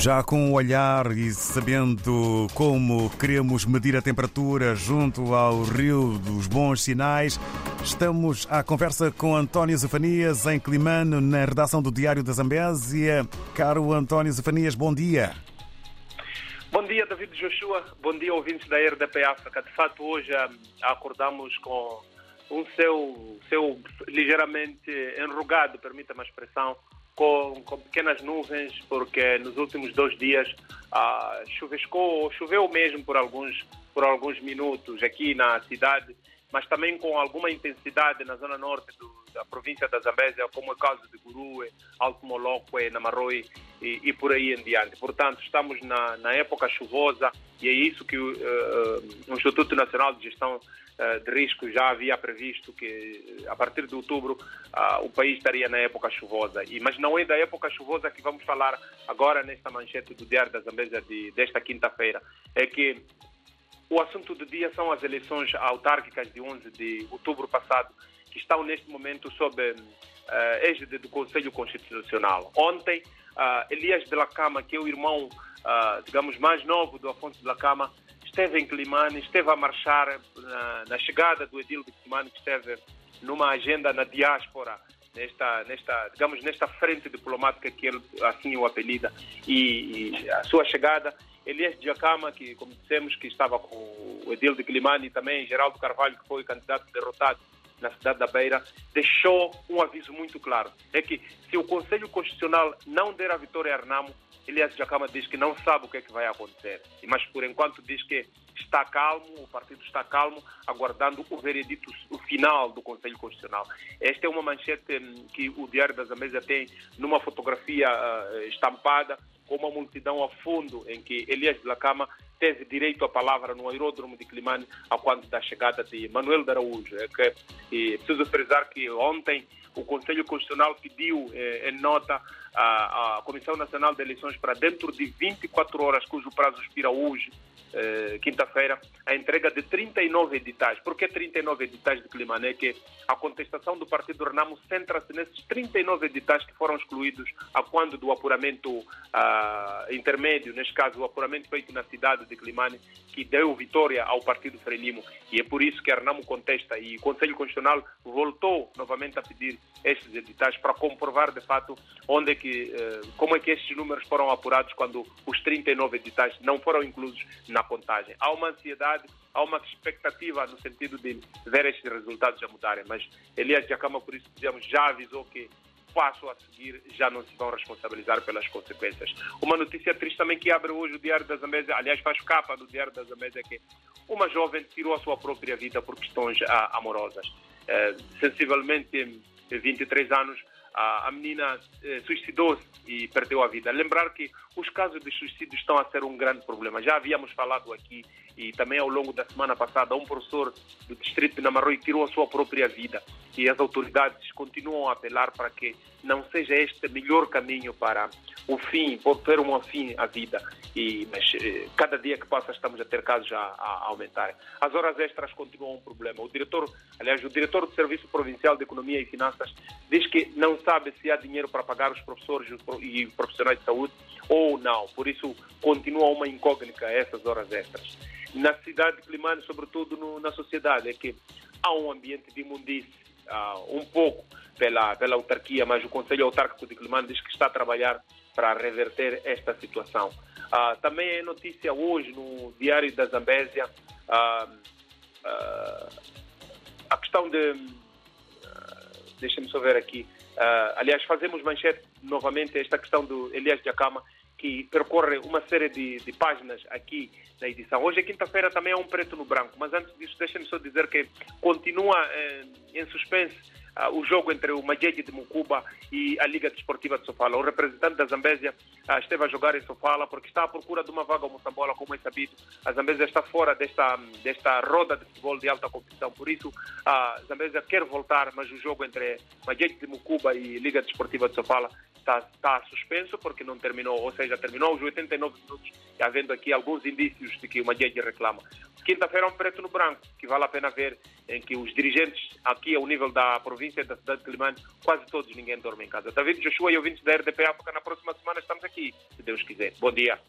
Já com o olhar e sabendo como queremos medir a temperatura junto ao Rio dos Bons Sinais, estamos à conversa com António Zefanias em Climano, na redação do Diário da Zambésia. Caro António Zefanias, bom dia. Bom dia, David Joshua. Bom dia, ouvintes da RDP África. De fato, hoje ah, acordamos com um céu, céu ligeiramente enrugado, permita-me a expressão, com, com, pequenas nuvens, porque nos últimos dois dias ah, chuvescou, choveu mesmo por alguns, por alguns minutos aqui na cidade, mas também com alguma intensidade na zona norte do, da província da Zambésia, como é o caso de Gurue, Alto Moloque, Namaroi e, e, por aí em diante. Portanto, estamos na, na época chuvosa e é isso que uh, o Instituto Nacional de Gestão uh, de Risco já havia previsto que a partir de outubro uh, o país estaria na época chuvosa. E, mas não é da época chuvosa que vamos falar agora nesta manchete do Diário da Zambésia de, desta quinta-feira. É que o assunto do dia são as eleições autárquicas de 11 de outubro passado, estão neste momento sob uh, égide do Conselho Constitucional. Ontem, uh, Elias de la Cama, que é o irmão, uh, digamos, mais novo do Afonso de la Cama, esteve em Climane, esteve a marchar na, na chegada do Edil de Climane, que esteve numa agenda na diáspora, nesta, nesta, digamos, nesta frente diplomática que ele assim o apelida, e, e a sua chegada Elias Diacama, que, como dissemos, que estava com o Edil de Climane e também Geraldo Carvalho, que foi candidato derrotado na cidade da Beira, deixou um aviso muito claro. É que se o Conselho Constitucional não der a vitória a Arnamo, Elias Diacama diz que não sabe o que é que vai acontecer. Mas, por enquanto, diz que está calmo, o partido está calmo, aguardando o veredito o final do Conselho Constitucional. Esta é uma manchete que o Diário da Zambésia tem numa fotografia uh, estampada com uma multidão a fundo em que Elias de Lacama teve direito à palavra no aeródromo de Climane a quando da chegada de Manuel de Araújo. É que, e preciso frisar que ontem o Conselho Constitucional pediu eh, em nota à Comissão Nacional de Eleições para dentro de 24 horas, cujo prazo expira hoje, eh, quinta-feira, a entrega de 39 editais. Por que 39 editais de Climané? Que a contestação do Partido Renamo centra-se nesses 39 editais que foram excluídos a quando do apuramento ah, intermédio, neste caso o apuramento feito na cidade de Climane, que deu vitória ao Partido Frelimo. E é por isso que a Renamo contesta e o Conselho Constitucional voltou novamente a pedir estes editais para comprovar de fato onde é que, eh, como é que estes números foram apurados quando os 39 editais não foram inclusos na contagem. Há uma ansiedade, há uma expectativa no sentido de ver estes resultados a mudarem, mas Elias Jacama, por isso dizemos, já avisou que passo a seguir já não se vão responsabilizar pelas consequências. Uma notícia triste também que abre hoje o Diário da Zambésia, aliás faz capa do Diário da Zambésia, que uma jovem tirou a sua própria vida por questões ah, amorosas. Eh, sensivelmente 23 anos, a, menina eh, suicidou-se e perdeu a vida. Lembrar que os casos de suicídio estão a ser um grande problema. Já havíamos falado aqui e também ao longo da semana passada, um professor do distrito de Namaroi tirou a sua própria vida e as autoridades continuam a apelar para que não seja este melhor caminho para o fim, por ter um fim à vida. E, mas eh, cada dia que passa estamos a ter casos a, a, aumentar. As horas extras continuam um problema. O diretor, aliás, o diretor do Serviço Provincial de Economia e Finanças diz que não sabe se há dinheiro para pagar os professores e profissionais de saúde ou não. Por isso continua uma incógnita essas horas extras. Na cidade de Climane, sobretudo no, na sociedade, é que há um ambiente de imundície, uh, um pouco pela, pela autarquia, mas o Conselho Autárquico de Climane diz que está a trabalhar para reverter esta situação. Uh, também é notícia hoje no Diário da Zambésia uh, uh, a questão de. Deixa-me só ver aqui. aliás, fazemos manchete novamente esta questão do Elias Jacama, que percorre uma série de, de páginas aqui na edição. Hoje é quinta-feira, também é um preto no branco, mas antes disso, deixa-me só dizer que continua eh, em suspense uh, o jogo entre o Majeje de Mucuba e a Liga Desportiva de Sofala. O representante da Zambésia uh, esteve a jogar em Sofala porque está à procura de uma vaga ao Moçambola, como é sabido. A Zambésia está fora desta, desta roda de futebol de alta competição. Por isso, a Zambésia quer voltar, mas o jogo entre Majeje de Mucuba e Liga Desportiva de Sofala está, está suspenso porque não terminou, ou seja, terminou os 89 minutos havendo aqui alguns indícios de que o Madrid reclama. Quinta-feira é um preto no branco, que vale a pena ver, em que os dirigentes aqui ao nível da província da cidade de Climane, quase todos ninguém dorme em casa. David Joshua e ouvintes da RDP África, na próxima semana estamos aqui, se Deus quiser. Bom dia.